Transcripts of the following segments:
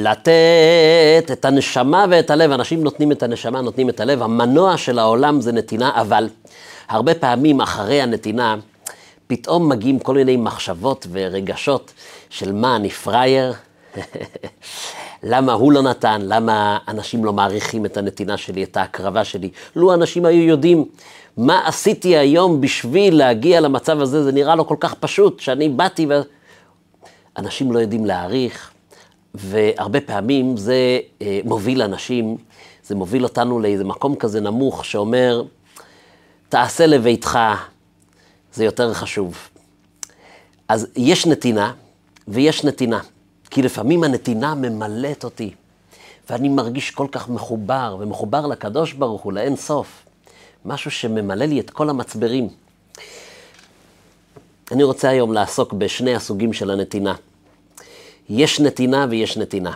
לתת את הנשמה ואת הלב, אנשים נותנים את הנשמה, נותנים את הלב, המנוע של העולם זה נתינה, אבל הרבה פעמים אחרי הנתינה, פתאום מגיעים כל מיני מחשבות ורגשות של מה, אני פראייר? למה הוא לא נתן? למה אנשים לא מעריכים את הנתינה שלי, את ההקרבה שלי? לו אנשים היו יודעים מה עשיתי היום בשביל להגיע למצב הזה, זה נראה לו כל כך פשוט, שאני באתי ו... אנשים לא יודעים להעריך, והרבה פעמים זה אה, מוביל אנשים, זה מוביל אותנו לאיזה מקום כזה נמוך שאומר, תעשה לביתך, זה יותר חשוב. אז יש נתינה ויש נתינה, כי לפעמים הנתינה ממלאת אותי, ואני מרגיש כל כך מחובר, ומחובר לקדוש ברוך הוא, לאין סוף. משהו שממלא לי את כל המצברים. אני רוצה היום לעסוק בשני הסוגים של הנתינה. יש נתינה ויש נתינה.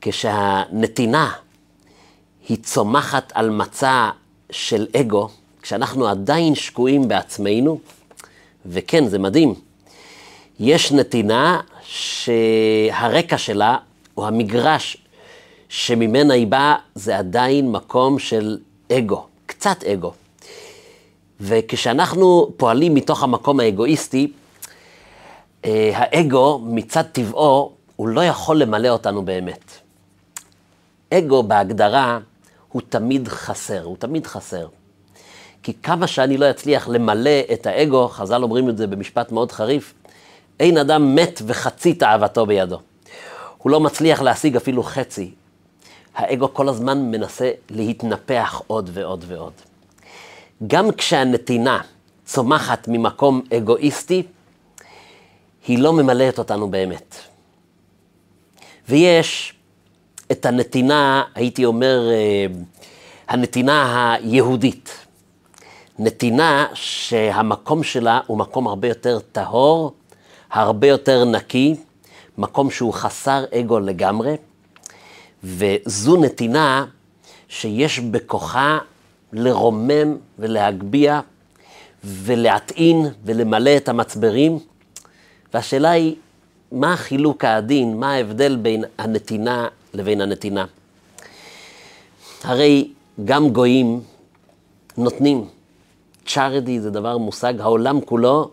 כשהנתינה היא צומחת על מצע של אגו, כשאנחנו עדיין שקועים בעצמנו, וכן, זה מדהים, יש נתינה שהרקע שלה, או המגרש שממנה היא באה, זה עדיין מקום של אגו, קצת אגו. וכשאנחנו פועלים מתוך המקום האגואיסטי, האגו מצד טבעו, הוא לא יכול למלא אותנו באמת. אגו בהגדרה הוא תמיד חסר, הוא תמיד חסר. כי כמה שאני לא אצליח למלא את האגו, חז"ל אומרים את זה במשפט מאוד חריף, אין אדם מת וחצי תאוותו בידו. הוא לא מצליח להשיג אפילו חצי. האגו כל הזמן מנסה להתנפח עוד ועוד ועוד. גם כשהנתינה צומחת ממקום אגואיסטי, היא לא ממלאת אותנו באמת. ויש את הנתינה, הייתי אומר, אה, הנתינה היהודית. נתינה שהמקום שלה הוא מקום הרבה יותר טהור, הרבה יותר נקי, מקום שהוא חסר אגו לגמרי, וזו נתינה שיש בכוחה לרומם ולהגביה ולהטעין ולמלא את המצברים. והשאלה היא, מה החילוק העדין, מה ההבדל בין הנתינה לבין הנתינה? הרי גם גויים נותנים. צ'ארדי זה דבר מושג, העולם כולו,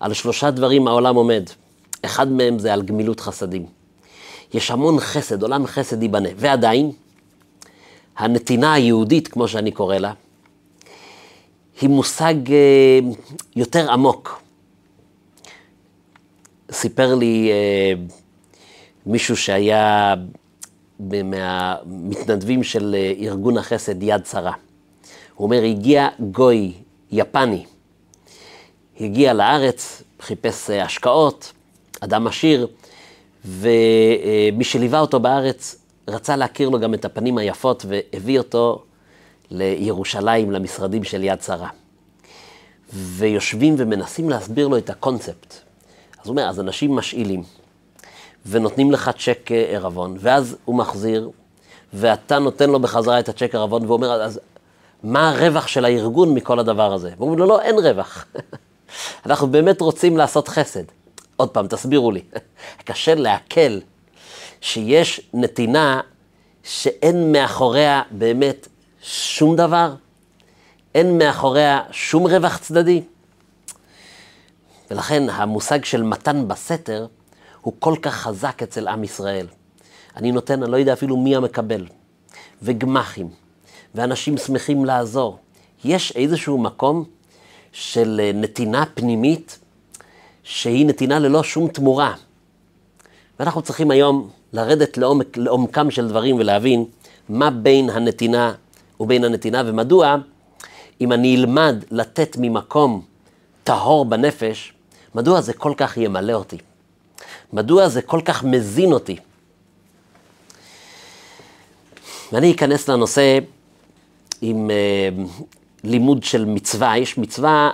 על שלושה דברים העולם עומד. אחד מהם זה על גמילות חסדים. יש המון חסד, עולם חסד ייבנה. ועדיין, הנתינה היהודית, כמו שאני קורא לה, היא מושג אה, יותר עמוק. סיפר לי אה, מישהו שהיה מהמתנדבים של אה, ארגון החסד יד שרה. הוא אומר, הגיע גוי יפני, הגיע לארץ, חיפש אה, השקעות, אדם עשיר, ומי שליווה אותו בארץ רצה להכיר לו גם את הפנים היפות והביא אותו לירושלים, למשרדים של יד שרה. ויושבים ומנסים להסביר לו את הקונספט. אז הוא אומר, אז אנשים משאילים, ונותנים לך צ'ק אה, ערבון, ואז הוא מחזיר, ואתה נותן לו בחזרה את הצ'ק ערבון, והוא אומר, אז מה הרווח של הארגון מכל הדבר הזה? ואומרים לו, לא, אין רווח. אנחנו באמת רוצים לעשות חסד. עוד פעם, תסבירו לי. קשה לעכל שיש נתינה שאין מאחוריה באמת שום דבר, אין מאחוריה שום רווח צדדי. ולכן המושג של מתן בסתר הוא כל כך חזק אצל עם ישראל. אני נותן, אני לא יודע אפילו מי המקבל. וגמחים, ואנשים שמחים לעזור. יש איזשהו מקום של אה, נתינה פנימית, שהיא נתינה ללא שום תמורה. ואנחנו צריכים היום לרדת לעומק, לעומקם של דברים ולהבין מה בין הנתינה ובין הנתינה, ומדוע אם אני אלמד לתת ממקום טהור בנפש, מדוע זה כל כך ימלא אותי? מדוע זה כל כך מזין אותי? ואני אכנס לנושא עם uh, לימוד של מצווה. יש מצווה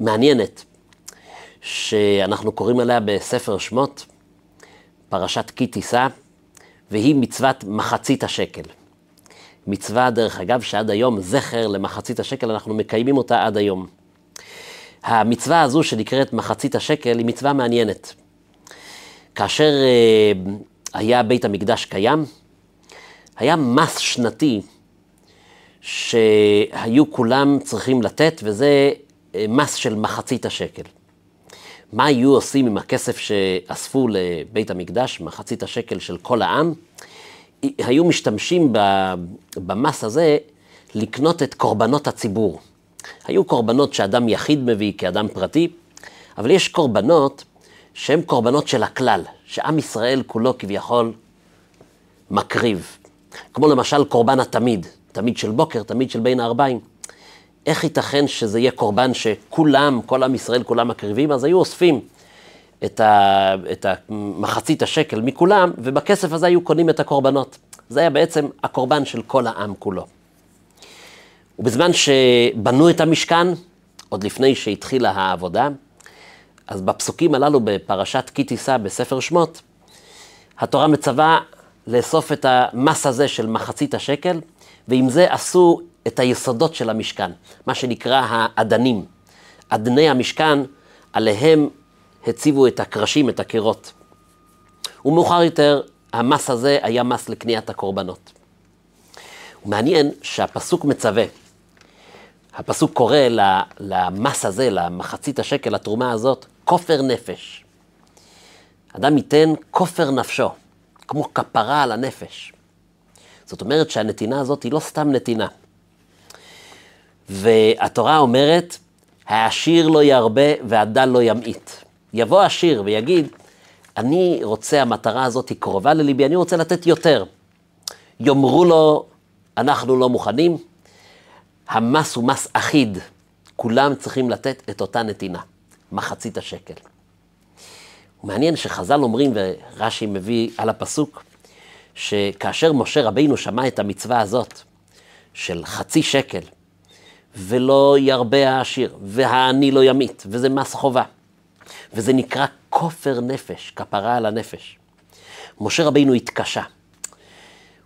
מעניינת, שאנחנו קוראים עליה בספר שמות, פרשת כי תישא, והיא מצוות מחצית השקל. מצווה, דרך אגב, שעד היום, זכר למחצית השקל, אנחנו מקיימים אותה עד היום. המצווה הזו שנקראת מחצית השקל היא מצווה מעניינת. כאשר אה, היה בית המקדש קיים, היה מס שנתי שהיו כולם צריכים לתת, וזה אה, מס של מחצית השקל. מה היו עושים עם הכסף שאספו לבית המקדש, מחצית השקל של כל העם? היו משתמשים במס הזה לקנות את קורבנות הציבור. היו קורבנות שאדם יחיד מביא כאדם פרטי, אבל יש קורבנות שהן קורבנות של הכלל, שעם ישראל כולו כביכול מקריב. כמו למשל קורבן התמיד, תמיד של בוקר, תמיד של בין הערביים. איך ייתכן שזה יהיה קורבן שכולם, כל עם ישראל, כולם מקריבים? אז היו אוספים את, ה, את מחצית השקל מכולם, ובכסף הזה היו קונים את הקורבנות. זה היה בעצם הקורבן של כל העם כולו. ובזמן שבנו את המשכן, עוד לפני שהתחילה העבודה, אז בפסוקים הללו בפרשת כי תישא בספר שמות, התורה מצווה לאסוף את המס הזה של מחצית השקל, ועם זה עשו את היסודות של המשכן, מה שנקרא האדנים. אדני המשכן, עליהם הציבו את הקרשים, את הקירות. ומאוחר יותר, המס הזה היה מס לקניית הקורבנות. ומעניין שהפסוק מצווה, הפסוק קורא למס הזה, למחצית השקל, לתרומה הזאת, כופר נפש. אדם ייתן כופר נפשו, כמו כפרה על הנפש. זאת אומרת שהנתינה הזאת היא לא סתם נתינה. והתורה אומרת, העשיר לא ירבה והדל לא ימעיט. יבוא עשיר ויגיד, אני רוצה, המטרה הזאת היא קרובה לליבי, אני רוצה לתת יותר. יאמרו לו, אנחנו לא מוכנים, המס הוא מס אחיד, כולם צריכים לתת את אותה נתינה, מחצית השקל. מעניין שחז"ל אומרים, ורש"י מביא על הפסוק, שכאשר משה רבינו שמע את המצווה הזאת של חצי שקל, ולא ירבה העשיר, והעני לא ימית, וזה מס חובה, וזה נקרא כופר נפש, כפרה על הנפש. משה רבינו התקשה.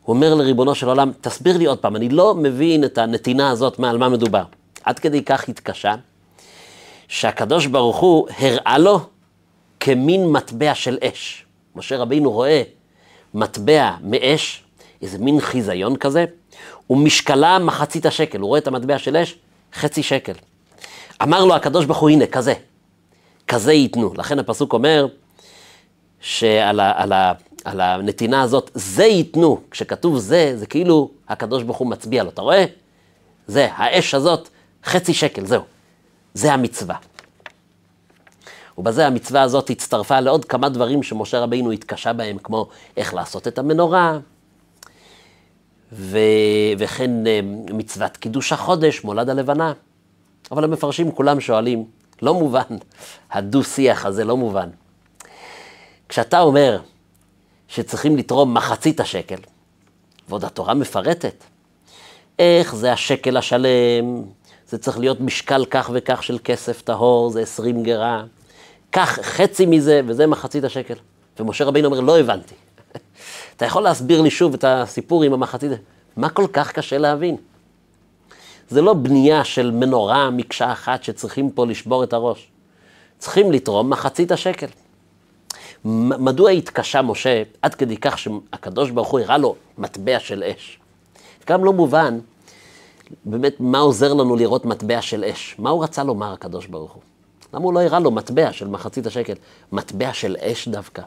הוא אומר לריבונו של עולם, תסביר לי עוד פעם, אני לא מבין את הנתינה הזאת, מה, על מה מדובר. עד כדי כך התקשה, שהקדוש ברוך הוא הראה לו כמין מטבע של אש. משה רבינו רואה מטבע מאש, איזה מין חיזיון כזה, ומשקלה מחצית השקל. הוא רואה את המטבע של אש, חצי שקל. אמר לו הקדוש ברוך הוא, הנה, כזה. כזה ייתנו. לכן הפסוק אומר שעל ה, על ה, על הנתינה הזאת, זה ייתנו. כשכתוב זה, זה כאילו הקדוש ברוך הוא מצביע לו. אתה רואה? זה, האש הזאת, חצי שקל, זהו. זה המצווה. ובזה המצווה הזאת הצטרפה לעוד כמה דברים שמשה רבינו התקשה בהם, כמו איך לעשות את המנורה, ו... וכן אה, מצוות קידוש החודש, מולד הלבנה. אבל המפרשים כולם שואלים, לא מובן, הדו-שיח הזה לא מובן. כשאתה אומר שצריכים לתרום מחצית השקל, ועוד התורה מפרטת, איך זה השקל השלם, זה צריך להיות משקל כך וכך של כסף טהור, זה 20 גרה, קח חצי מזה, וזה מחצית השקל. ומשה רבינו אומר, לא הבנתי. אתה יכול להסביר לי שוב את הסיפור עם המחצית? מה כל כך קשה להבין? זה לא בנייה של מנורה, מקשה אחת, שצריכים פה לשבור את הראש. צריכים לתרום מחצית השקל. מדוע התקשה משה עד כדי כך שהקדוש ברוך הוא הראה לו מטבע של אש? גם לא מובן באמת מה עוזר לנו לראות מטבע של אש. מה הוא רצה לומר הקדוש ברוך הוא? למה הוא לא הראה לו מטבע של מחצית השקל? מטבע של אש דווקא.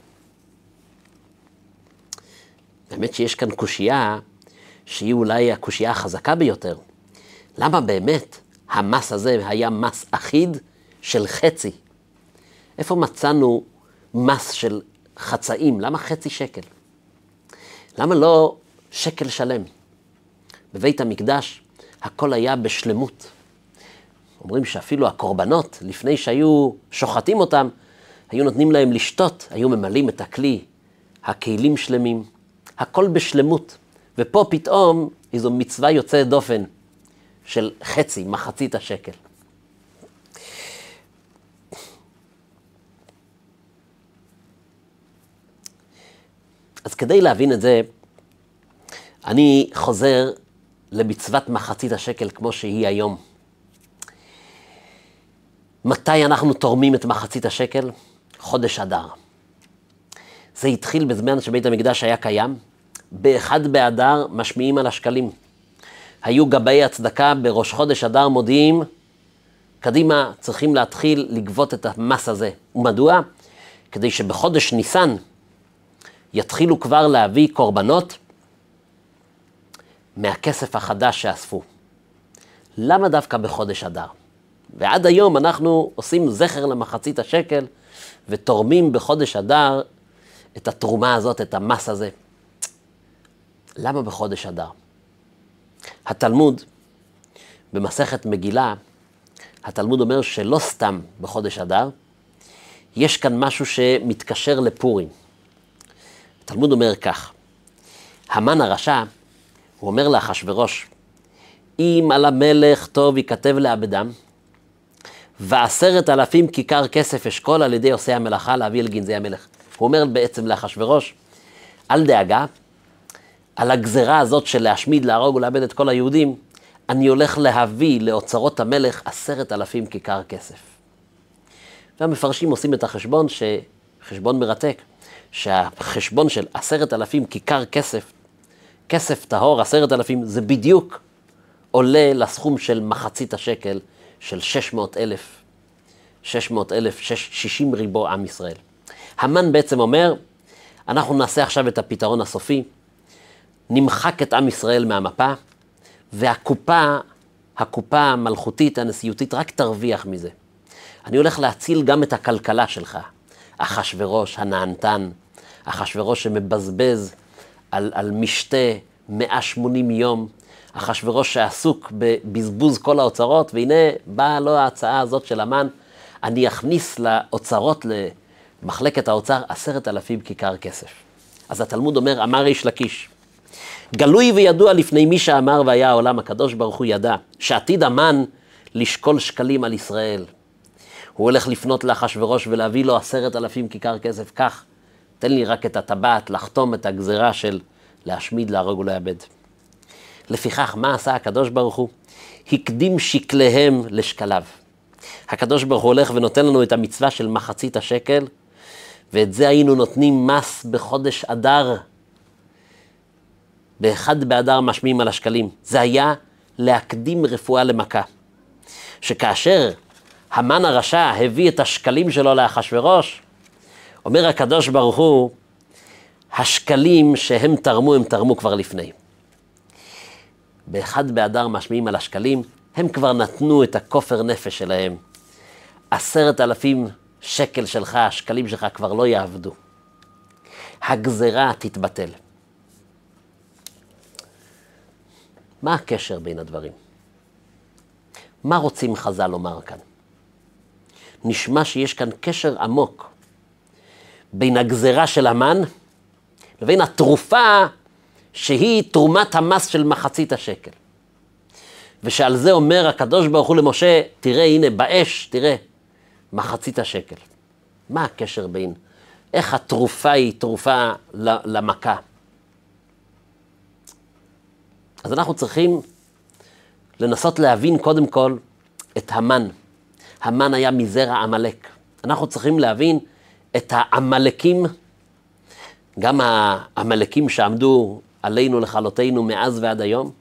באמת שיש כאן קושייה שהיא אולי הקושייה החזקה ביותר. למה באמת המס הזה היה מס אחיד של חצי? איפה מצאנו מס של חצאים? למה חצי שקל? למה לא שקל שלם? בבית המקדש הכל היה בשלמות. אומרים שאפילו הקורבנות, לפני שהיו שוחטים אותם, היו נותנים להם לשתות, היו ממלאים את הכלי, הכלים שלמים, הכל בשלמות. ופה פתאום איזו מצווה יוצאת דופן של חצי, מחצית השקל. אז כדי להבין את זה, אני חוזר למצוות מחצית השקל כמו שהיא היום. מתי אנחנו תורמים את מחצית השקל? חודש אדר. זה התחיל בזמן שבית המקדש היה קיים. באחד באדר משמיעים על השקלים. היו גבאי הצדקה בראש חודש אדר מודיעים, קדימה צריכים להתחיל לגבות את המס הזה. ומדוע? כדי שבחודש ניסן יתחילו כבר להביא קורבנות מהכסף החדש שאספו. למה דווקא בחודש אדר? ועד היום אנחנו עושים זכר למחצית השקל ותורמים בחודש אדר את התרומה הזאת, את המס הזה. למה בחודש אדר? התלמוד, במסכת מגילה, התלמוד אומר שלא סתם בחודש אדר, יש כאן משהו שמתקשר לפורים. התלמוד אומר כך, המן הרשע, הוא אומר לאחשוורוש, אם על המלך טוב ייכתב לאבדם, ועשרת אלפים כיכר כסף אשכול על ידי עושי המלאכה להביא אל גנזי המלך. הוא אומר בעצם לאחשוורוש, אל דאגה, על הגזרה הזאת של להשמיד, להרוג ולאבד את כל היהודים, אני הולך להביא לאוצרות המלך עשרת אלפים כיכר כסף. והמפרשים עושים את החשבון, ש... חשבון מרתק, שהחשבון של עשרת אלפים כיכר כסף, כסף טהור, עשרת אלפים, זה בדיוק עולה לסכום של מחצית השקל של 600 אלף, 600 אלף, 60 ריבו עם ישראל. המן בעצם אומר, אנחנו נעשה עכשיו את הפתרון הסופי, נמחק את עם ישראל מהמפה, והקופה, הקופה המלכותית, הנשיאותית, רק תרוויח מזה. אני הולך להציל גם את הכלכלה שלך. אחשורוש הנענתן, אחשורוש שמבזבז על, על משתה 180 יום, אחשורוש שעסוק בבזבוז כל האוצרות, והנה באה לו ההצעה הזאת של המן, אני אכניס לאוצרות, למחלקת האוצר, עשרת אלפים כיכר כסף. אז התלמוד אומר, אמר איש לקיש, גלוי וידוע לפני מי שאמר והיה העולם, הקדוש ברוך הוא ידע, שעתיד המן לשקול שקלים על ישראל. הוא הולך לפנות לאחשוורוש ולהביא לו עשרת אלפים כיכר כסף, קח, תן לי רק את הטבעת לחתום את הגזרה של להשמיד, להרוג ולאבד. לפיכך, מה עשה הקדוש ברוך הוא? הקדים שקליהם לשקליו. הקדוש ברוך הוא הולך ונותן לנו את המצווה של מחצית השקל, ואת זה היינו נותנים מס בחודש אדר. באחד באדר משמיעים על השקלים. זה היה להקדים רפואה למכה. שכאשר המן הרשע הביא את השקלים שלו לאחשוורוש, אומר הקדוש ברוך הוא, השקלים שהם תרמו, הם תרמו כבר לפני. באחד באדר משמיעים על השקלים, הם כבר נתנו את הכופר נפש שלהם. עשרת אלפים שקל שלך, השקלים שלך כבר לא יעבדו. הגזרה תתבטל. מה הקשר בין הדברים? מה רוצים חז"ל לומר כאן? נשמע שיש כאן קשר עמוק בין הגזרה של המן לבין התרופה שהיא תרומת המס של מחצית השקל. ושעל זה אומר הקדוש ברוך הוא למשה, תראה הנה באש, תראה, מחצית השקל. מה הקשר בין, איך התרופה היא תרופה למכה? אז אנחנו צריכים לנסות להבין קודם כל את המן. המן היה מזרע עמלק. אנחנו צריכים להבין את העמלקים, גם העמלקים שעמדו עלינו לכלותנו מאז ועד היום,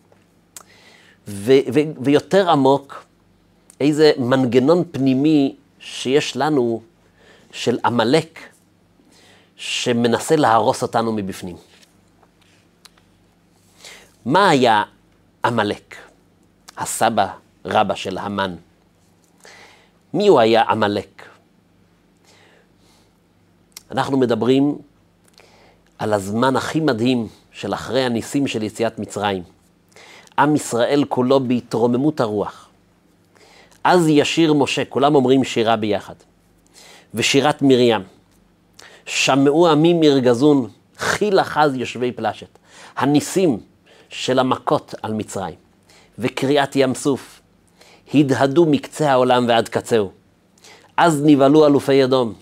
ו- ו- ויותר עמוק, איזה מנגנון פנימי שיש לנו של עמלק שמנסה להרוס אותנו מבפנים. מה היה עמלק? הסבא רבא של המן. מי הוא היה עמלק? אנחנו מדברים על הזמן הכי מדהים של אחרי הניסים של יציאת מצרים. עם ישראל כולו בהתרוממות הרוח. אז ישיר משה, כולם אומרים שירה ביחד. ושירת מרים. שמעו עמים מרגזון, חיל אחז יושבי פלשת. הניסים של המכות על מצרים, וקריעת ים סוף, הדהדו מקצה העולם ועד קצהו. אז נבהלו אלופי אדום.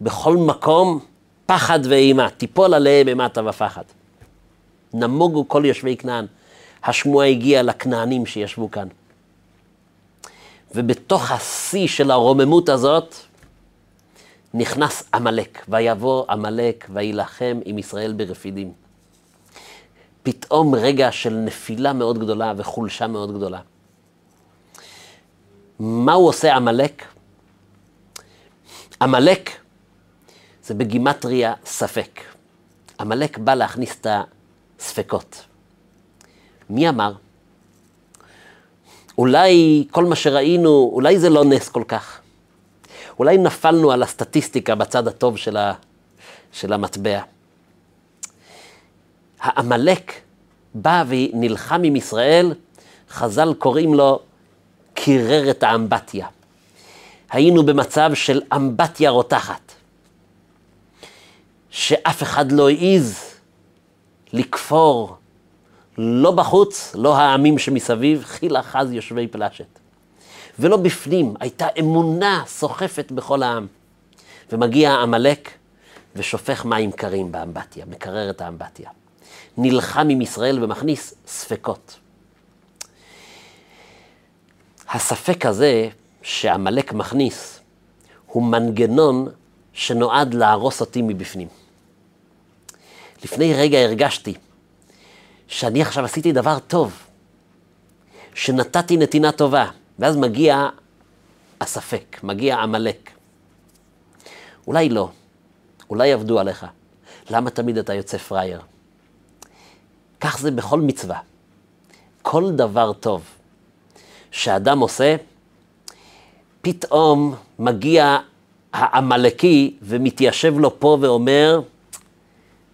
בכל מקום פחד ואימה, תיפול עליהם אימתה ופחד. נמוגו כל יושבי כנען. השמועה הגיעה לכנענים שישבו כאן. ובתוך השיא של הרוממות הזאת, נכנס עמלק, ויבוא עמלק ויילחם עם ישראל ברפידים. פתאום רגע של נפילה מאוד גדולה וחולשה מאוד גדולה. מה הוא עושה עמלק? עמלק זה בגימטריה ספק. עמלק בא להכניס את הספקות. מי אמר? אולי כל מה שראינו, אולי זה לא נס כל כך. אולי נפלנו על הסטטיסטיקה בצד הטוב של, ה, של המטבע. העמלק בא ונלחם עם ישראל, חז"ל קוראים לו קירר את האמבטיה. היינו במצב של אמבטיה רותחת, שאף אחד לא העז לכפור, לא בחוץ, לא העמים שמסביב, חילה חז יושבי פלשת. ולא בפנים, הייתה אמונה סוחפת בכל העם. ומגיע עמלק ושופך מים קרים באמבטיה, מקרר את האמבטיה. נלחם עם ישראל ומכניס ספקות. הספק הזה שעמלק מכניס הוא מנגנון שנועד להרוס אותי מבפנים. לפני רגע הרגשתי שאני עכשיו עשיתי דבר טוב, שנתתי נתינה טובה, ואז מגיע הספק, מגיע עמלק. אולי לא, אולי עבדו עליך. למה תמיד אתה יוצא פראייר? כך זה בכל מצווה. כל דבר טוב שאדם עושה, פתאום מגיע העמלקי ומתיישב לו פה ואומר,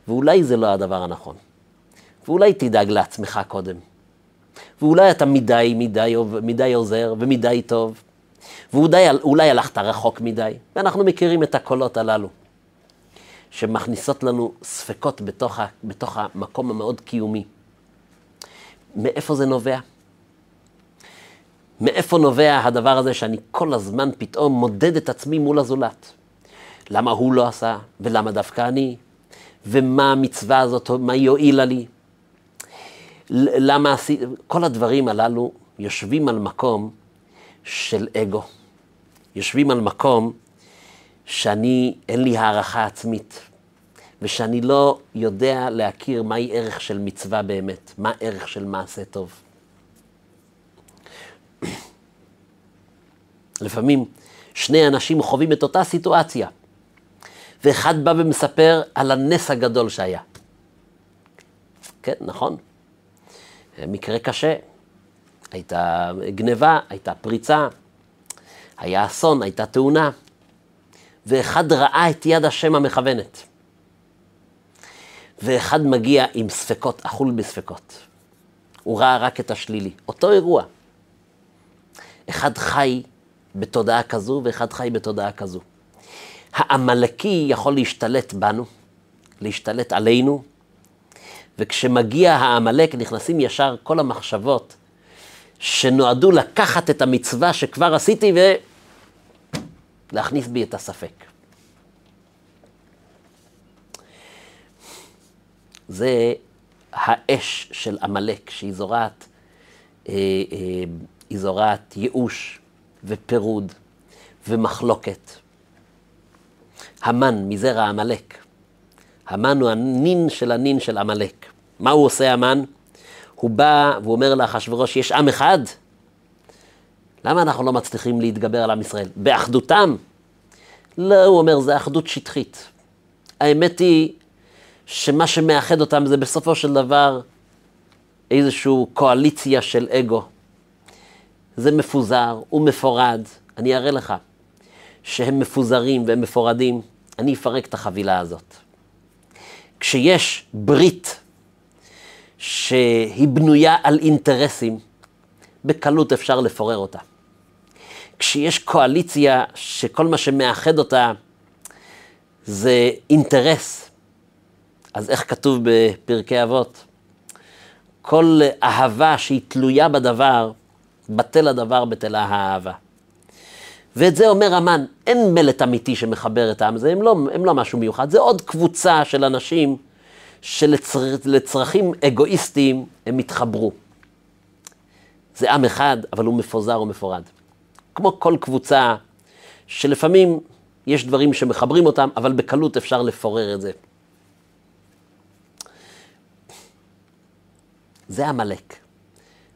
ואולי זה לא הדבר הנכון. ואולי תדאג לעצמך קודם. ואולי אתה מדי, מדי, מדי עוזר ומדי טוב, ואולי הלכת רחוק מדי, ואנחנו מכירים את הקולות הללו, שמכניסות לנו ספקות בתוך, בתוך המקום המאוד קיומי. מאיפה זה נובע? מאיפה נובע הדבר הזה שאני כל הזמן פתאום מודד את עצמי מול הזולת? למה הוא לא עשה, ולמה דווקא אני? ומה המצווה הזאת, מה היא הועילה לי? למה עשיתי... כל הדברים הללו יושבים על מקום של אגו. יושבים על מקום שאני, אין לי הערכה עצמית, ושאני לא יודע להכיר מהי ערך של מצווה באמת, מה ערך של מעשה טוב. לפעמים שני אנשים חווים את אותה סיטואציה, ואחד בא ומספר על הנס הגדול שהיה. כן, נכון. מקרה קשה. הייתה גניבה, הייתה פריצה, היה אסון, הייתה תאונה, ואחד ראה את יד השם המכוונת. ואחד מגיע עם ספקות, אכול בספקות. הוא ראה רק את השלילי. אותו אירוע. אחד חי בתודעה כזו ואחד חי בתודעה כזו. העמלקי יכול להשתלט בנו, להשתלט עלינו, וכשמגיע העמלק נכנסים ישר כל המחשבות שנועדו לקחת את המצווה שכבר עשיתי ולהכניס בי את הספק. זה האש של עמלק, שהיא זורעת, אה, אה, היא זורעת ייאוש ופירוד ומחלוקת. המן מזרע עמלק. המן הוא הנין של הנין של עמלק. מה הוא עושה המן? הוא בא ואומר לאחשוורוש, יש עם אחד? למה אנחנו לא מצליחים להתגבר על עם ישראל? באחדותם? לא, הוא אומר, זה אחדות שטחית. האמת היא שמה שמאחד אותם זה בסופו של דבר איזושהי קואליציה של אגו. זה מפוזר ומפורד. אני אראה לך שהם מפוזרים והם מפורדים. אני אפרק את החבילה הזאת. כשיש ברית שהיא בנויה על אינטרסים, בקלות אפשר לפורר אותה. כשיש קואליציה שכל מה שמאחד אותה זה אינטרס, אז איך כתוב בפרקי אבות? כל אהבה שהיא תלויה בדבר, בטל הדבר בטלה האהבה. ואת זה אומר המן, אין מלט אמיתי שמחבר את העם הזה, הם לא, הם לא משהו מיוחד, זה עוד קבוצה של אנשים שלצרכים אגואיסטיים הם התחברו. זה עם אחד, אבל הוא מפוזר ומפורד. כמו כל קבוצה שלפעמים יש דברים שמחברים אותם, אבל בקלות אפשר לפורר את זה. זה עמלק.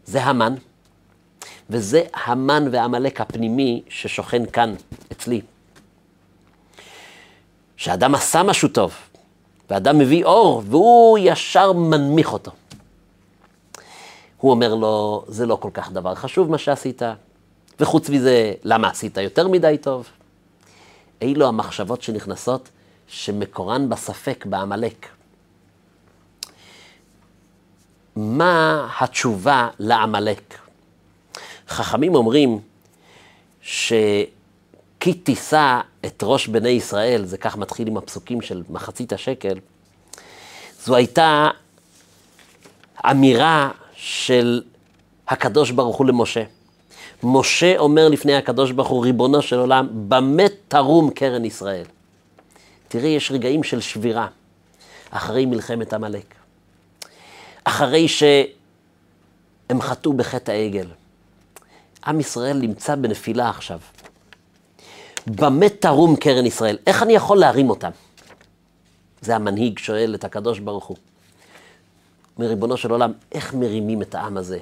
זה המן, וזה המן ועמלק הפנימי ששוכן כאן, אצלי. שאדם עשה משהו טוב, ואדם מביא אור, והוא ישר מנמיך אותו. הוא אומר לו, זה לא כל כך דבר חשוב מה שעשית, וחוץ מזה, למה עשית יותר מדי טוב? אילו המחשבות שנכנסות, שמקורן בספק, בעמלק. מה התשובה לעמלק? חכמים אומרים ש"כי תישא את ראש בני ישראל", זה כך מתחיל עם הפסוקים של מחצית השקל, זו הייתה אמירה של הקדוש ברוך הוא למשה. משה אומר לפני הקדוש ברוך הוא, ריבונו של עולם, במה תרום קרן ישראל? תראי, יש רגעים של שבירה אחרי מלחמת עמלק. אחרי שהם חטאו בחטא העגל. עם ישראל נמצא בנפילה עכשיו. במה תרום קרן ישראל? איך אני יכול להרים אותם? זה המנהיג שואל את הקדוש ברוך הוא. מריבונו של עולם, איך מרימים את העם הזה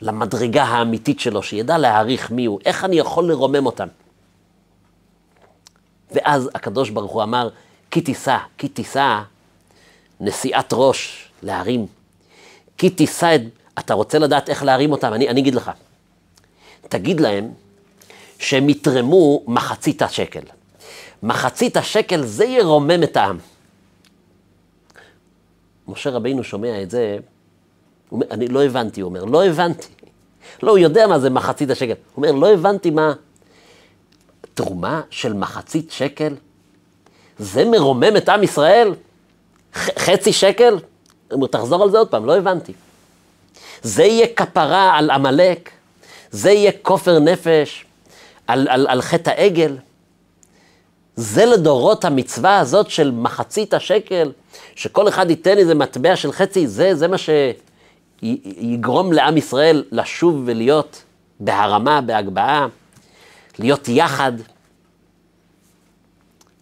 למדרגה האמיתית שלו, שידע להעריך מי הוא, איך אני יכול לרומם אותם? ואז הקדוש ברוך הוא אמר, כי תישא, כי תישא נשיאת ראש להרים. כי תישא את... אתה רוצה לדעת איך להרים אותם? אני, אני אגיד לך. תגיד להם שהם יתרמו מחצית השקל. מחצית השקל זה ירומם את העם. משה רבינו שומע את זה, אומר, אני לא הבנתי, הוא אומר, לא הבנתי. לא, הוא יודע מה זה מחצית השקל. הוא אומר, לא הבנתי מה... תרומה של מחצית שקל? זה מרומם את עם ישראל? חצי שקל? הוא אומר, תחזור על זה עוד פעם, לא הבנתי. זה יהיה כפרה על עמלק, זה יהיה כופר נפש על, על, על חטא העגל. זה לדורות המצווה הזאת של מחצית השקל, שכל אחד ייתן איזה מטבע של חצי, זה, זה מה שיגרום לעם ישראל לשוב ולהיות בהרמה, בהגבהה, להיות יחד.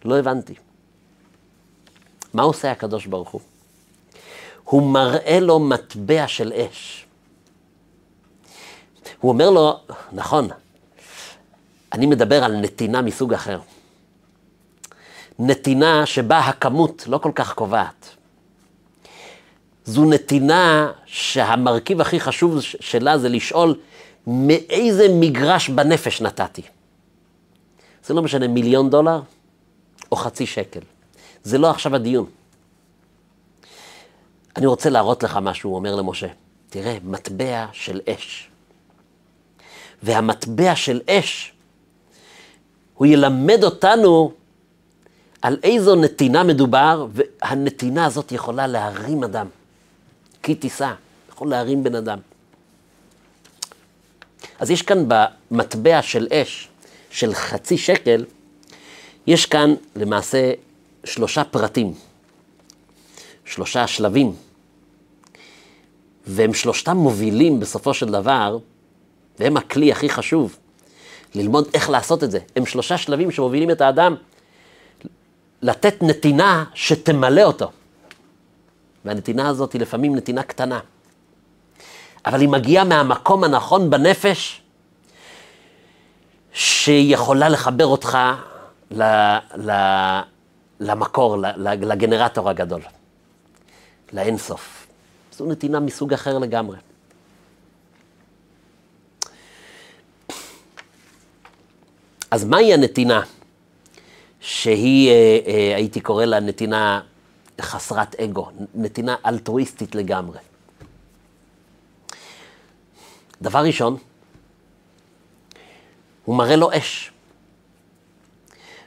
לא הבנתי. מה עושה הקדוש ברוך הוא? הוא מראה לו מטבע של אש. הוא אומר לו, נכון, אני מדבר על נתינה מסוג אחר. נתינה שבה הכמות לא כל כך קובעת. זו נתינה שהמרכיב הכי חשוב שלה זה לשאול מאיזה מגרש בנפש נתתי. זה לא משנה מיליון דולר או חצי שקל. זה לא עכשיו הדיון. אני רוצה להראות לך משהו, הוא אומר למשה. תראה, מטבע של אש. והמטבע של אש, הוא ילמד אותנו על איזו נתינה מדובר, והנתינה הזאת יכולה להרים אדם. כי תישא, יכול להרים בן אדם. אז יש כאן במטבע של אש, של חצי שקל, יש כאן למעשה שלושה פרטים, שלושה שלבים, והם שלושתם מובילים בסופו של דבר, והם הכלי הכי חשוב, ללמוד איך לעשות את זה. הם שלושה שלבים שמובילים את האדם לתת נתינה שתמלא אותו. והנתינה הזאת היא לפעמים נתינה קטנה, אבל היא מגיעה מהמקום הנכון בנפש, שיכולה לחבר אותך ל, ל, למקור, לגנרטור הגדול, לאינסוף. זו נתינה מסוג אחר לגמרי. אז מהי הנתינה? שהיא, אה, אה, הייתי קורא לה נתינה חסרת אגו, נתינה אלטרואיסטית לגמרי. דבר ראשון, הוא מראה לו אש.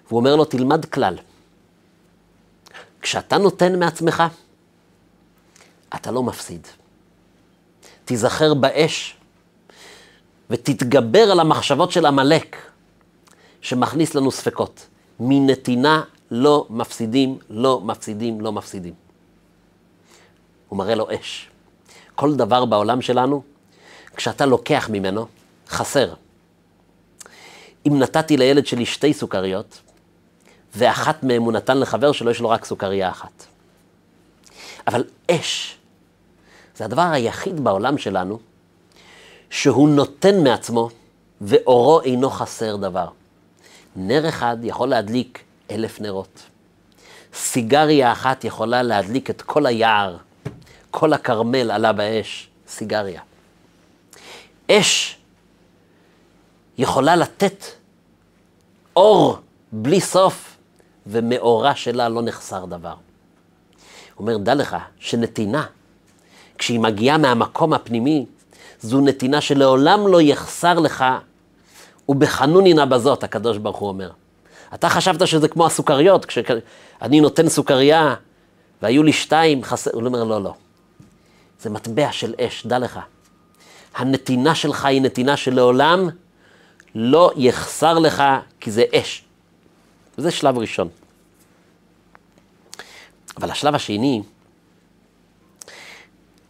והוא אומר לו, תלמד כלל. כשאתה נותן מעצמך, אתה לא מפסיד. תיזכר באש ותתגבר על המחשבות של עמלק, שמכניס לנו ספקות. מנתינה לא מפסידים, לא מפסידים, לא מפסידים. הוא מראה לו אש. כל דבר בעולם שלנו, כשאתה לוקח ממנו, חסר. אם נתתי לילד שלי שתי סוכריות, ואחת מהם הוא נתן לחבר שלו, יש לו רק סוכריה אחת. אבל אש, זה הדבר היחיד בעולם שלנו, שהוא נותן מעצמו, ואורו אינו חסר דבר. נר אחד יכול להדליק אלף נרות. סיגריה אחת יכולה להדליק את כל היער, כל הכרמל עלה באש, סיגריה. אש יכולה לתת אור בלי סוף, ומאורה שלה לא נחסר דבר. הוא אומר, דע לך שנתינה, כשהיא מגיעה מהמקום הפנימי, זו נתינה שלעולם לא יחסר לך, ובחנוני נא בזאת, הקדוש ברוך הוא אומר. אתה חשבת שזה כמו הסוכריות, כשאני נותן סוכריה והיו לי שתיים, חסר, הוא אומר, לא, לא. זה מטבע של אש, דע לך. הנתינה שלך היא נתינה שלעולם לא יחסר לך, כי זה אש. וזה שלב ראשון. אבל השלב השני,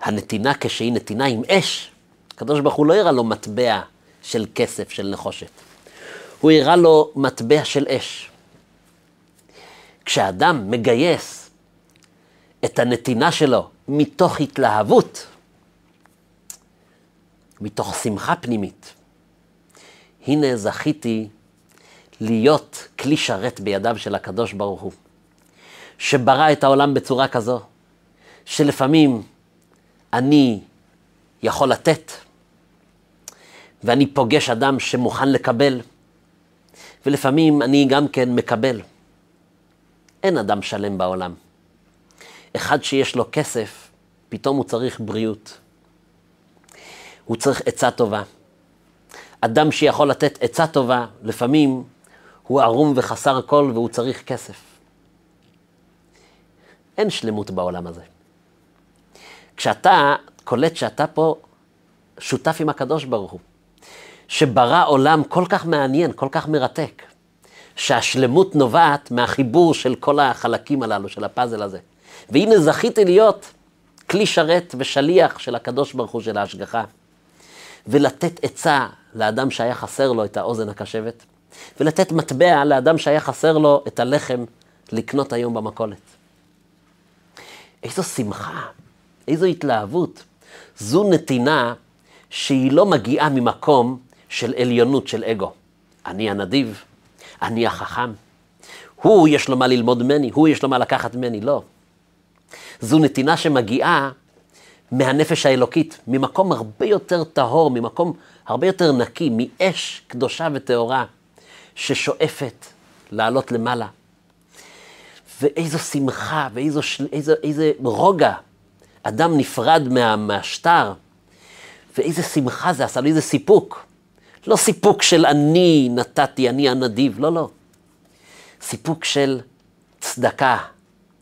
הנתינה כשהיא נתינה עם אש, הקדוש ברוך הוא לא הראה לו מטבע של כסף, של נחושת. הוא הראה לו מטבע של אש. כשאדם מגייס את הנתינה שלו מתוך התלהבות, מתוך שמחה פנימית, הנה זכיתי להיות כלי שרת בידיו של הקדוש ברוך הוא, שברא את העולם בצורה כזו, שלפעמים אני יכול לתת, ואני פוגש אדם שמוכן לקבל, ולפעמים אני גם כן מקבל. אין אדם שלם בעולם. אחד שיש לו כסף, פתאום הוא צריך בריאות. הוא צריך עצה טובה. אדם שיכול לתת עצה טובה, לפעמים הוא ערום וחסר כל והוא צריך כסף. אין שלמות בעולם הזה. כשאתה קולט שאתה פה שותף עם הקדוש ברוך הוא, שברא עולם כל כך מעניין, כל כך מרתק, שהשלמות נובעת מהחיבור של כל החלקים הללו, של הפאזל הזה. והנה זכיתי להיות כלי שרת ושליח של הקדוש ברוך הוא, של ההשגחה, ולתת עצה לאדם שהיה חסר לו את האוזן הקשבת, ולתת מטבע לאדם שהיה חסר לו את הלחם לקנות היום במכולת. איזו שמחה, איזו התלהבות. זו נתינה שהיא לא מגיעה ממקום של עליונות, של אגו. אני הנדיב, אני החכם. הוא, יש לו מה ללמוד ממני, הוא, יש לו מה לקחת ממני. לא. זו נתינה שמגיעה מהנפש האלוקית, ממקום הרבה יותר טהור, ממקום הרבה יותר נקי, מאש קדושה וטהורה, ששואפת לעלות למעלה. ואיזו שמחה ואיזו. איזו, איזה רוגע. אדם נפרד מה, מהשטר, ואיזה שמחה זה עשה לו, איזה סיפוק. לא סיפוק של אני נתתי, אני הנדיב, לא, לא. סיפוק של צדקה.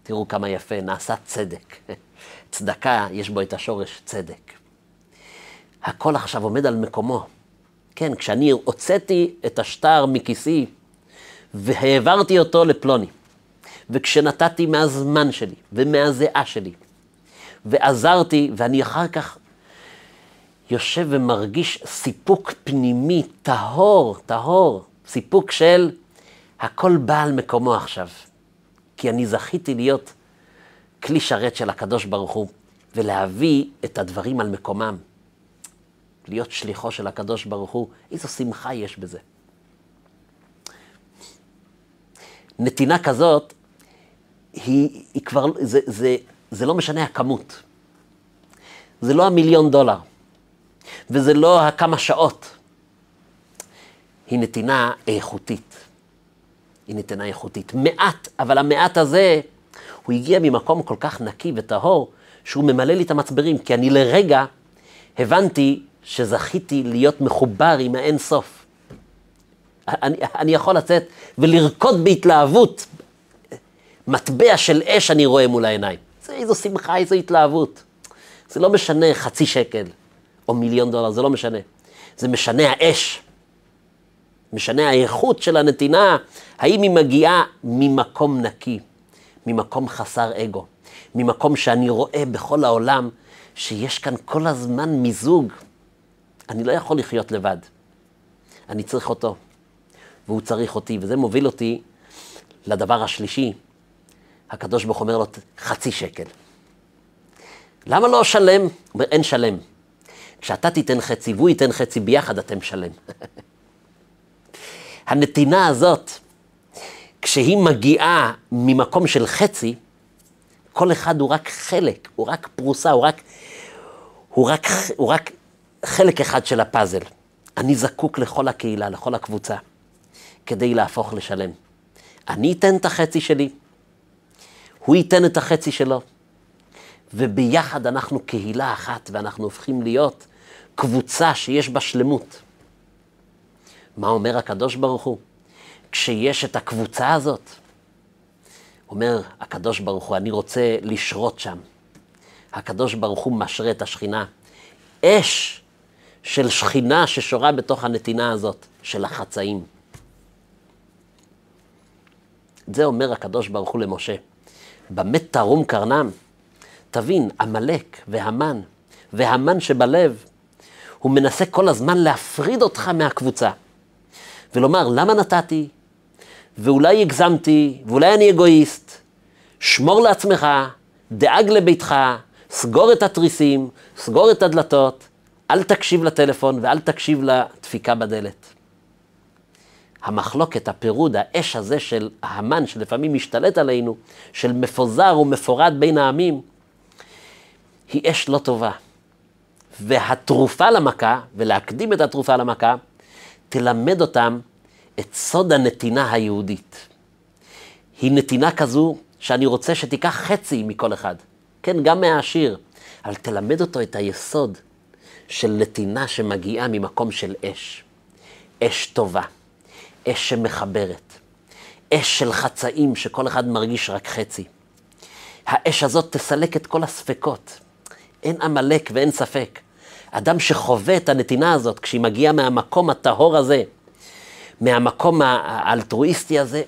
תראו כמה יפה, נעשה צדק. צדקה, יש בו את השורש צדק. הכל עכשיו עומד על מקומו. כן, כשאני הוצאתי את השטר מכיסי והעברתי אותו לפלוני, וכשנתתי מהזמן שלי ומהזיעה שלי, ועזרתי, ואני אחר כך יושב ומרגיש סיפוק פנימי טהור, טהור, סיפוק של הכל בא על מקומו עכשיו. כי אני זכיתי להיות כלי שרת של הקדוש ברוך הוא, ולהביא את הדברים על מקומם. להיות שליחו של הקדוש ברוך הוא, איזו שמחה יש בזה. נתינה כזאת, היא, היא כבר, זה, זה, זה לא משנה הכמות. זה לא המיליון דולר, וזה לא הכמה שעות. היא נתינה איכותית. היא נתינה איכותית. מעט, אבל המעט הזה, הוא הגיע ממקום כל כך נקי וטהור, שהוא ממלא לי את המצברים, כי אני לרגע הבנתי שזכיתי להיות מחובר עם האין סוף. אני, אני יכול לצאת ולרקוד בהתלהבות. מטבע של אש אני רואה מול העיניים. זה איזו שמחה, איזו התלהבות. זה לא משנה חצי שקל או מיליון דולר, זה לא משנה. זה משנה האש. משנה האיכות של הנתינה, האם היא מגיעה ממקום נקי, ממקום חסר אגו, ממקום שאני רואה בכל העולם שיש כאן כל הזמן מיזוג. אני לא יכול לחיות לבד, אני צריך אותו, והוא צריך אותי, וזה מוביל אותי לדבר השלישי, הקדוש ברוך אומר לו, חצי שקל. למה לא שלם? הוא אומר, אין שלם. כשאתה תיתן חצי והוא ייתן חצי, ביחד אתם שלם. הנתינה הזאת, כשהיא מגיעה ממקום של חצי, כל אחד הוא רק חלק, הוא רק פרוסה, הוא רק, הוא רק, הוא רק חלק אחד של הפאזל. אני זקוק לכל הקהילה, לכל הקבוצה, כדי להפוך לשלם. אני אתן את החצי שלי, הוא ייתן את החצי שלו, וביחד אנחנו קהילה אחת, ואנחנו הופכים להיות קבוצה שיש בה שלמות. מה אומר הקדוש ברוך הוא? כשיש את הקבוצה הזאת, אומר הקדוש ברוך הוא, אני רוצה לשרות שם. הקדוש ברוך הוא משרה את השכינה. אש של שכינה ששורה בתוך הנתינה הזאת, של החצאים. זה אומר הקדוש ברוך הוא למשה. במה תרום קרנם? תבין, עמלק והמן, והמן שבלב, הוא מנסה כל הזמן להפריד אותך מהקבוצה. ולומר, למה נתתי? ואולי הגזמתי, ואולי אני אגואיסט. שמור לעצמך, דאג לביתך, סגור את התריסים, סגור את הדלתות, אל תקשיב לטלפון ואל תקשיב לדפיקה בדלת. המחלוקת, הפירוד, האש הזה של המן שלפעמים משתלט עלינו, של מפוזר ומפורד בין העמים, היא אש לא טובה. והתרופה למכה, ולהקדים את התרופה למכה, תלמד אותם את סוד הנתינה היהודית. היא נתינה כזו שאני רוצה שתיקח חצי מכל אחד. כן, גם מהעשיר, אבל תלמד אותו את היסוד של נתינה שמגיעה ממקום של אש. אש טובה, אש שמחברת, אש של חצאים שכל אחד מרגיש רק חצי. האש הזאת תסלק את כל הספקות. אין עמלק ואין ספק. אדם שחווה את הנתינה הזאת, כשהיא מגיעה מהמקום הטהור הזה, מהמקום האלטרואיסטי הזה,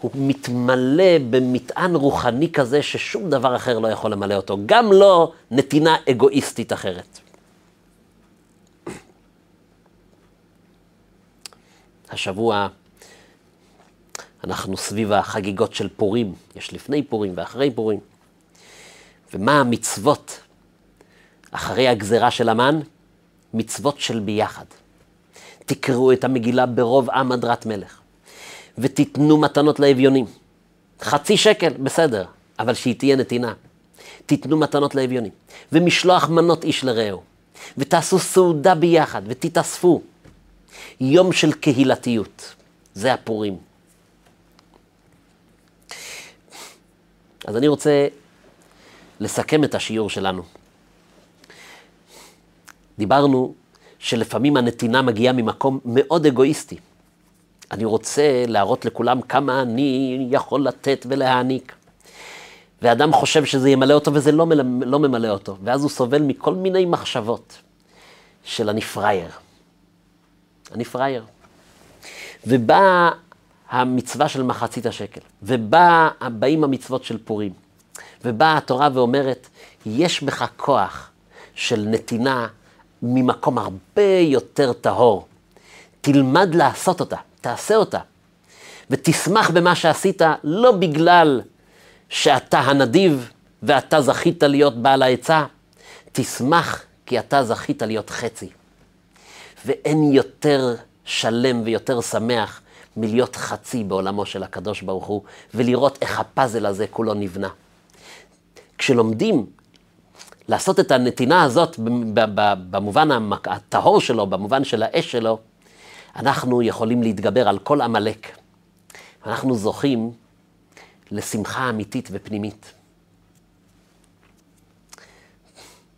הוא מתמלא במטען רוחני כזה ששום דבר אחר לא יכול למלא אותו, גם לא נתינה אגואיסטית אחרת. השבוע אנחנו סביב החגיגות של פורים, יש לפני פורים ואחרי פורים. ומה המצוות אחרי הגזרה של המן? מצוות של ביחד. תקראו את המגילה ברוב עם הדרת מלך, ותיתנו מתנות לאביונים. חצי שקל, בסדר, אבל שהיא תהיה נתינה. תיתנו מתנות לאביונים, ומשלוח מנות איש לרעהו, ותעשו סעודה ביחד, ותתאספו. יום של קהילתיות, זה הפורים. אז אני רוצה לסכם את השיעור שלנו. דיברנו שלפעמים הנתינה מגיעה ממקום מאוד אגואיסטי. אני רוצה להראות לכולם כמה אני יכול לתת ולהעניק. ואדם חושב שזה ימלא אותו וזה לא, מלא, לא ממלא אותו, ואז הוא סובל מכל מיני מחשבות של אני פראייר. אני פראייר. ובאה המצווה של מחצית השקל, ובאים המצוות של פורים, ובאה התורה ואומרת, יש בך כוח של נתינה ממקום הרבה יותר טהור. תלמד לעשות אותה, תעשה אותה, ותשמח במה שעשית, לא בגלל שאתה הנדיב ואתה זכית להיות בעל העצה, תשמח כי אתה זכית להיות חצי. ואין יותר שלם ויותר שמח מלהיות חצי בעולמו של הקדוש ברוך הוא, ולראות איך הפאזל הזה כולו נבנה. כשלומדים לעשות את הנתינה הזאת במובן הטהור שלו, במובן של האש שלו, אנחנו יכולים להתגבר על כל עמלק. אנחנו זוכים לשמחה אמיתית ופנימית.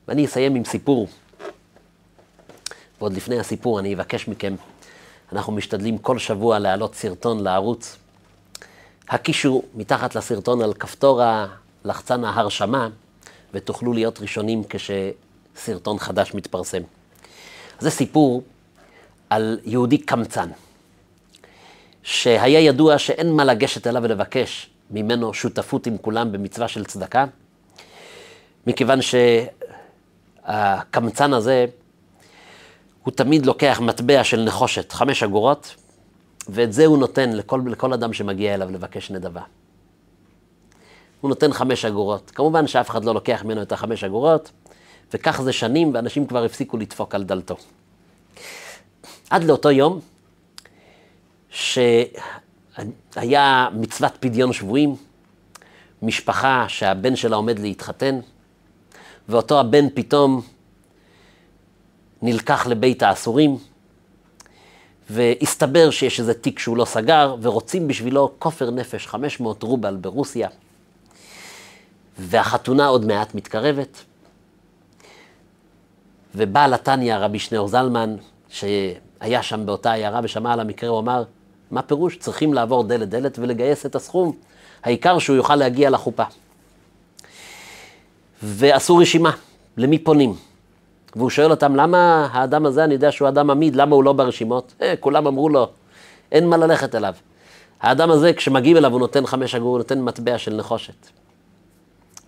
ואני אסיים עם סיפור. ועוד לפני הסיפור אני אבקש מכם, אנחנו משתדלים כל שבוע להעלות סרטון לערוץ. הקישו מתחת לסרטון על כפתור הלחצן ההרשמה, ותוכלו להיות ראשונים כשסרטון חדש מתפרסם. זה סיפור על יהודי קמצן, שהיה ידוע שאין מה לגשת אליו ולבקש ממנו שותפות עם כולם במצווה של צדקה, מכיוון שהקמצן הזה, הוא תמיד לוקח מטבע של נחושת, חמש אגורות, ואת זה הוא נותן לכל, לכל אדם שמגיע אליו לבקש נדבה. הוא נותן חמש אגורות. כמובן שאף אחד לא לוקח ממנו את החמש אגורות, וכך זה שנים, ואנשים כבר הפסיקו לדפוק על דלתו. עד לאותו יום, שהיה מצוות פדיון שבויים, משפחה שהבן שלה עומד להתחתן, ואותו הבן פתאום נלקח לבית האסורים, והסתבר שיש איזה תיק שהוא לא סגר, ורוצים בשבילו כופר נפש, 500 רובל ברוסיה. והחתונה עוד מעט מתקרבת. ובעל התניא, רבי שניאור זלמן, שהיה שם באותה עיירה ושמע על המקרה, הוא אמר, מה פירוש? צריכים לעבור דלת דלת ולגייס את הסכום. העיקר שהוא יוכל להגיע לחופה. ועשו רשימה, למי פונים? והוא שואל אותם, למה האדם הזה, אני יודע שהוא אדם עמיד, למה הוא לא ברשימות? אה, כולם אמרו לו, אין מה ללכת אליו. האדם הזה, כשמגיעים אליו, הוא נותן חמש אגור, הוא נותן מטבע של נחושת.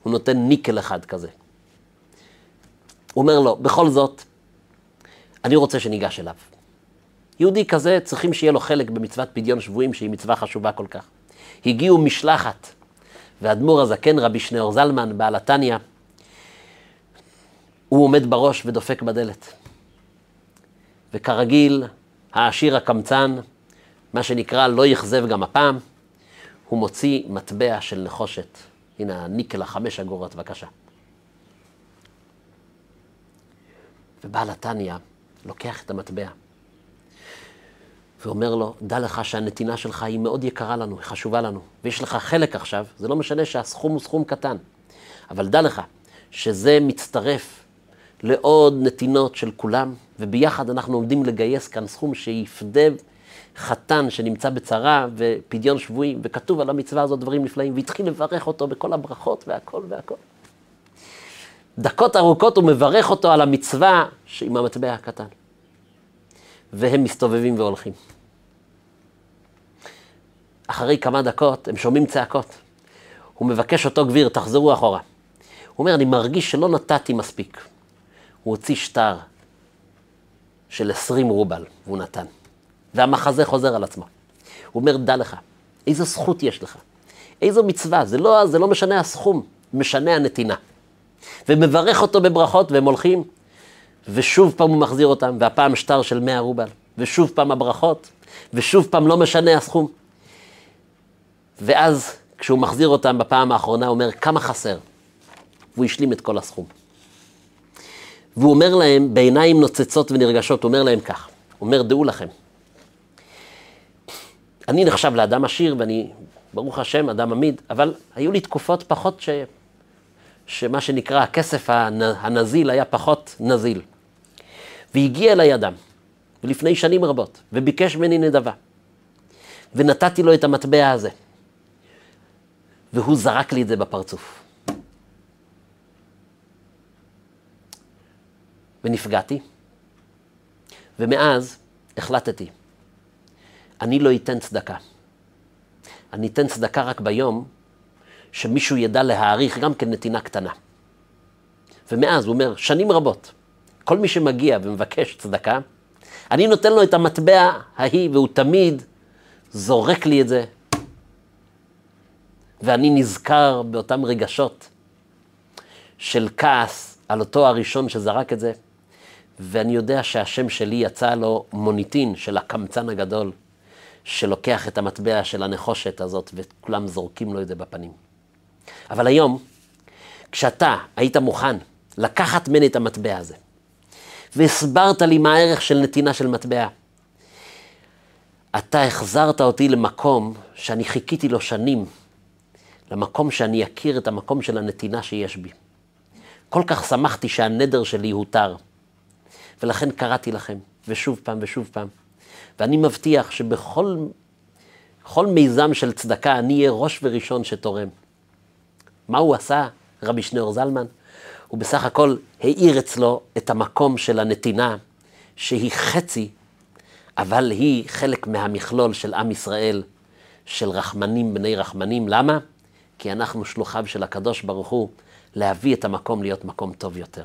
הוא נותן ניקל אחד כזה. הוא אומר לו, בכל זאת, אני רוצה שניגש אליו. יהודי כזה, צריכים שיהיה לו חלק במצוות פדיון שבויים, שהיא מצווה חשובה כל כך. הגיעו משלחת, והאדמו"ר הזקן, רבי שניאור זלמן, בעל התניא, הוא עומד בראש ודופק בדלת. וכרגיל, העשיר הקמצן, מה שנקרא לא יכזב גם הפעם, הוא מוציא מטבע של נחושת. הנה הניקל החמש אגורות, בבקשה. ובעל התניא לוקח את המטבע ואומר לו, דע לך שהנתינה שלך היא מאוד יקרה לנו, היא חשובה לנו, ויש לך חלק עכשיו, זה לא משנה שהסכום הוא סכום קטן, אבל דע לך שזה מצטרף לעוד נתינות של כולם, וביחד אנחנו עומדים לגייס כאן סכום שיפדה חתן שנמצא בצרה ופדיון שבויים, וכתוב על המצווה הזאת דברים נפלאים, והתחיל לברך אותו בכל הברכות והכל והכל. דקות ארוכות הוא מברך אותו על המצווה עם המטבע הקטן. והם מסתובבים והולכים. אחרי כמה דקות הם שומעים צעקות. הוא מבקש אותו גביר, תחזרו אחורה. הוא אומר, אני מרגיש שלא נתתי מספיק. הוא הוציא שטר של 20 רובל, והוא נתן. והמחזה חוזר על עצמו. הוא אומר, דע לך, איזו זכות יש לך, איזו מצווה, זה לא, זה לא משנה הסכום, משנה הנתינה. ומברך אותו בברכות, והם הולכים, ושוב פעם הוא מחזיר אותם, והפעם שטר של 100 רובל, ושוב פעם הברכות, ושוב פעם לא משנה הסכום. ואז, כשהוא מחזיר אותם בפעם האחרונה, הוא אומר, כמה חסר? והוא השלים את כל הסכום. והוא אומר להם, בעיניים נוצצות ונרגשות, הוא אומר להם כך, הוא אומר, דעו לכם, אני נחשב לאדם עשיר ואני, ברוך השם, אדם עמיד, אבל היו לי תקופות פחות ש... שמה שנקרא הכסף הנזיל היה פחות נזיל. והגיע אליי אדם, ולפני שנים רבות, וביקש ממני נדבה. ונתתי לו את המטבע הזה. והוא זרק לי את זה בפרצוף. ונפגעתי, ומאז החלטתי, אני לא אתן צדקה. אני אתן צדקה רק ביום שמישהו ידע להעריך גם כן נתינה קטנה. ומאז, הוא אומר, שנים רבות, כל מי שמגיע ומבקש צדקה, אני נותן לו את המטבע ההיא, והוא תמיד זורק לי את זה, ואני נזכר באותם רגשות של כעס על אותו הראשון שזרק את זה, ואני יודע שהשם שלי יצא לו מוניטין של הקמצן הגדול, שלוקח את המטבע של הנחושת הזאת, וכולם זורקים לו את זה בפנים. אבל היום, כשאתה היית מוכן לקחת ממני את המטבע הזה, והסברת לי מה הערך של נתינה של מטבע, אתה החזרת אותי למקום שאני חיכיתי לו שנים, למקום שאני אכיר את המקום של הנתינה שיש בי. כל כך שמחתי שהנדר שלי הותר, ולכן קראתי לכם, ושוב פעם ושוב פעם. ואני מבטיח שבכל מיזם של צדקה אני אהיה ראש וראשון שתורם. מה הוא עשה, רבי שניאור זלמן? הוא בסך הכל האיר אצלו את המקום של הנתינה, שהיא חצי, אבל היא חלק מהמכלול של עם ישראל, של רחמנים בני רחמנים. למה? כי אנחנו שלוחיו של הקדוש ברוך הוא, להביא את המקום להיות מקום טוב יותר.